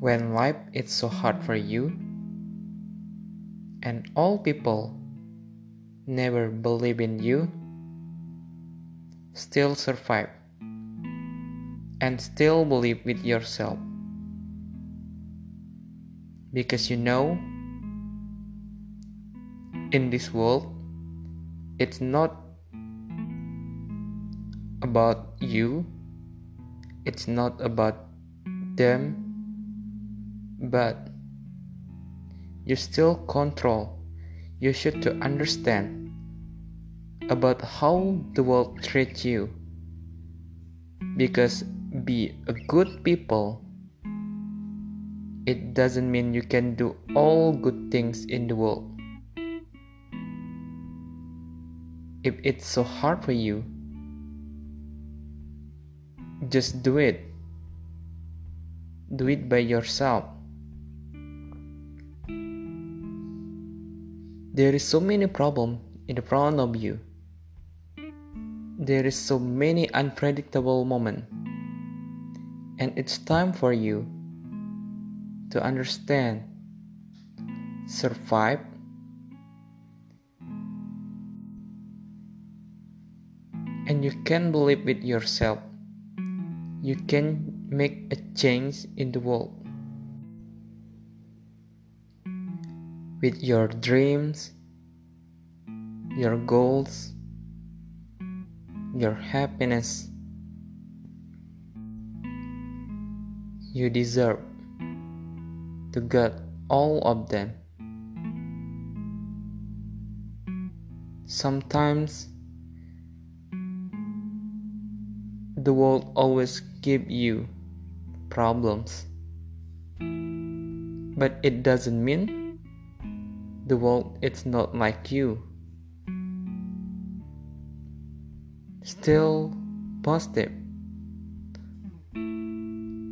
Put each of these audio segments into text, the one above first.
when life is so hard for you and all people never believe in you, still survive and still believe with yourself. Because you know in this world it's not about you it's not about them but you still control. You should to understand about how the world treats you. Because be a good people it doesn't mean you can do all good things in the world. If it's so hard for you just do it. Do it by yourself there is so many problems in front of you. There is so many unpredictable moments and it's time for you to understand survive and you can believe with yourself. You can make a change in the world with your dreams your goals your happiness. You deserve to get all of them. Sometimes the world always give you problems but it doesn't mean the world is not like you. Still positive.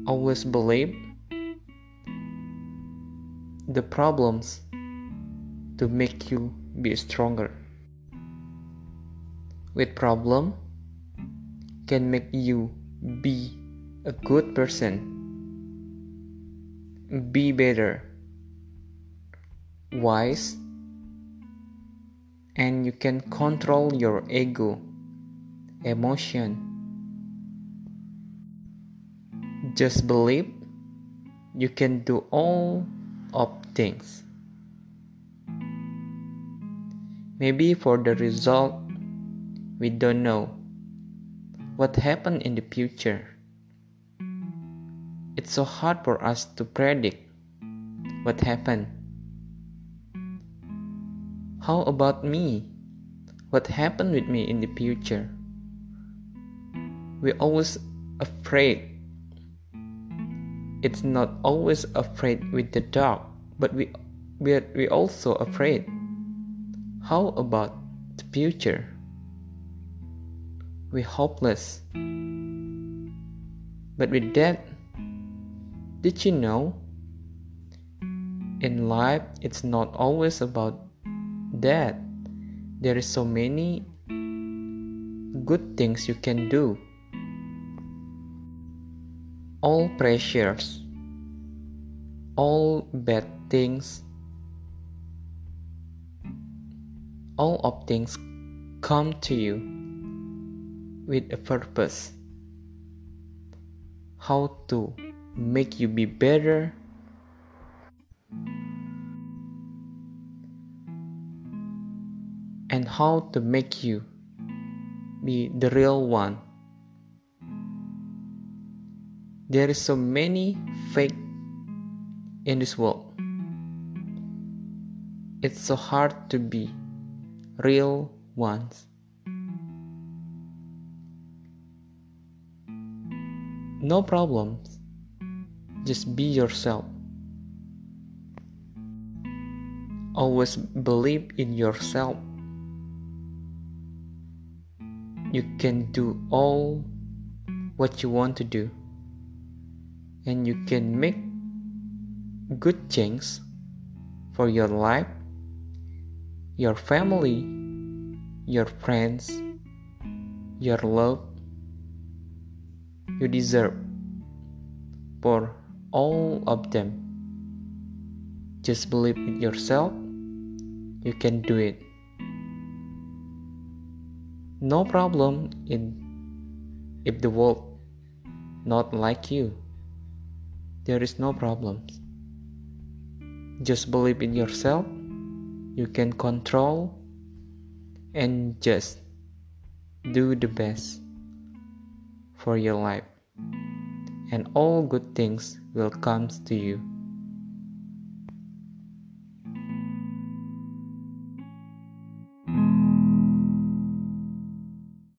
Always believe the problems to make you be stronger. With problem can make you be a good person. Be better wise and you can control your ego emotion. Just believe you can do all of things. Maybe for the result we don't know what happened in the future. It's so hard for us to predict what happened how about me? What happened with me in the future? We're always afraid. It's not always afraid with the dark but we we we also afraid. How about the future? We're hopeless. But with that did you know? In life it's not always about that there is so many good things you can do all pressures, all bad things, all of things come to you with a purpose. How to make you be better. How to make you be the real one. There is so many fake in this world. It's so hard to be real ones. No problems. Just be yourself. Always believe in yourself you can do all what you want to do and you can make good things for your life, your family, your friends, your love. You deserve for all of them. Just believe in yourself. You can do it. No problem in if the world not like you. There is no problems. Just believe in yourself. You can control and just do the best for your life and all good things will come to you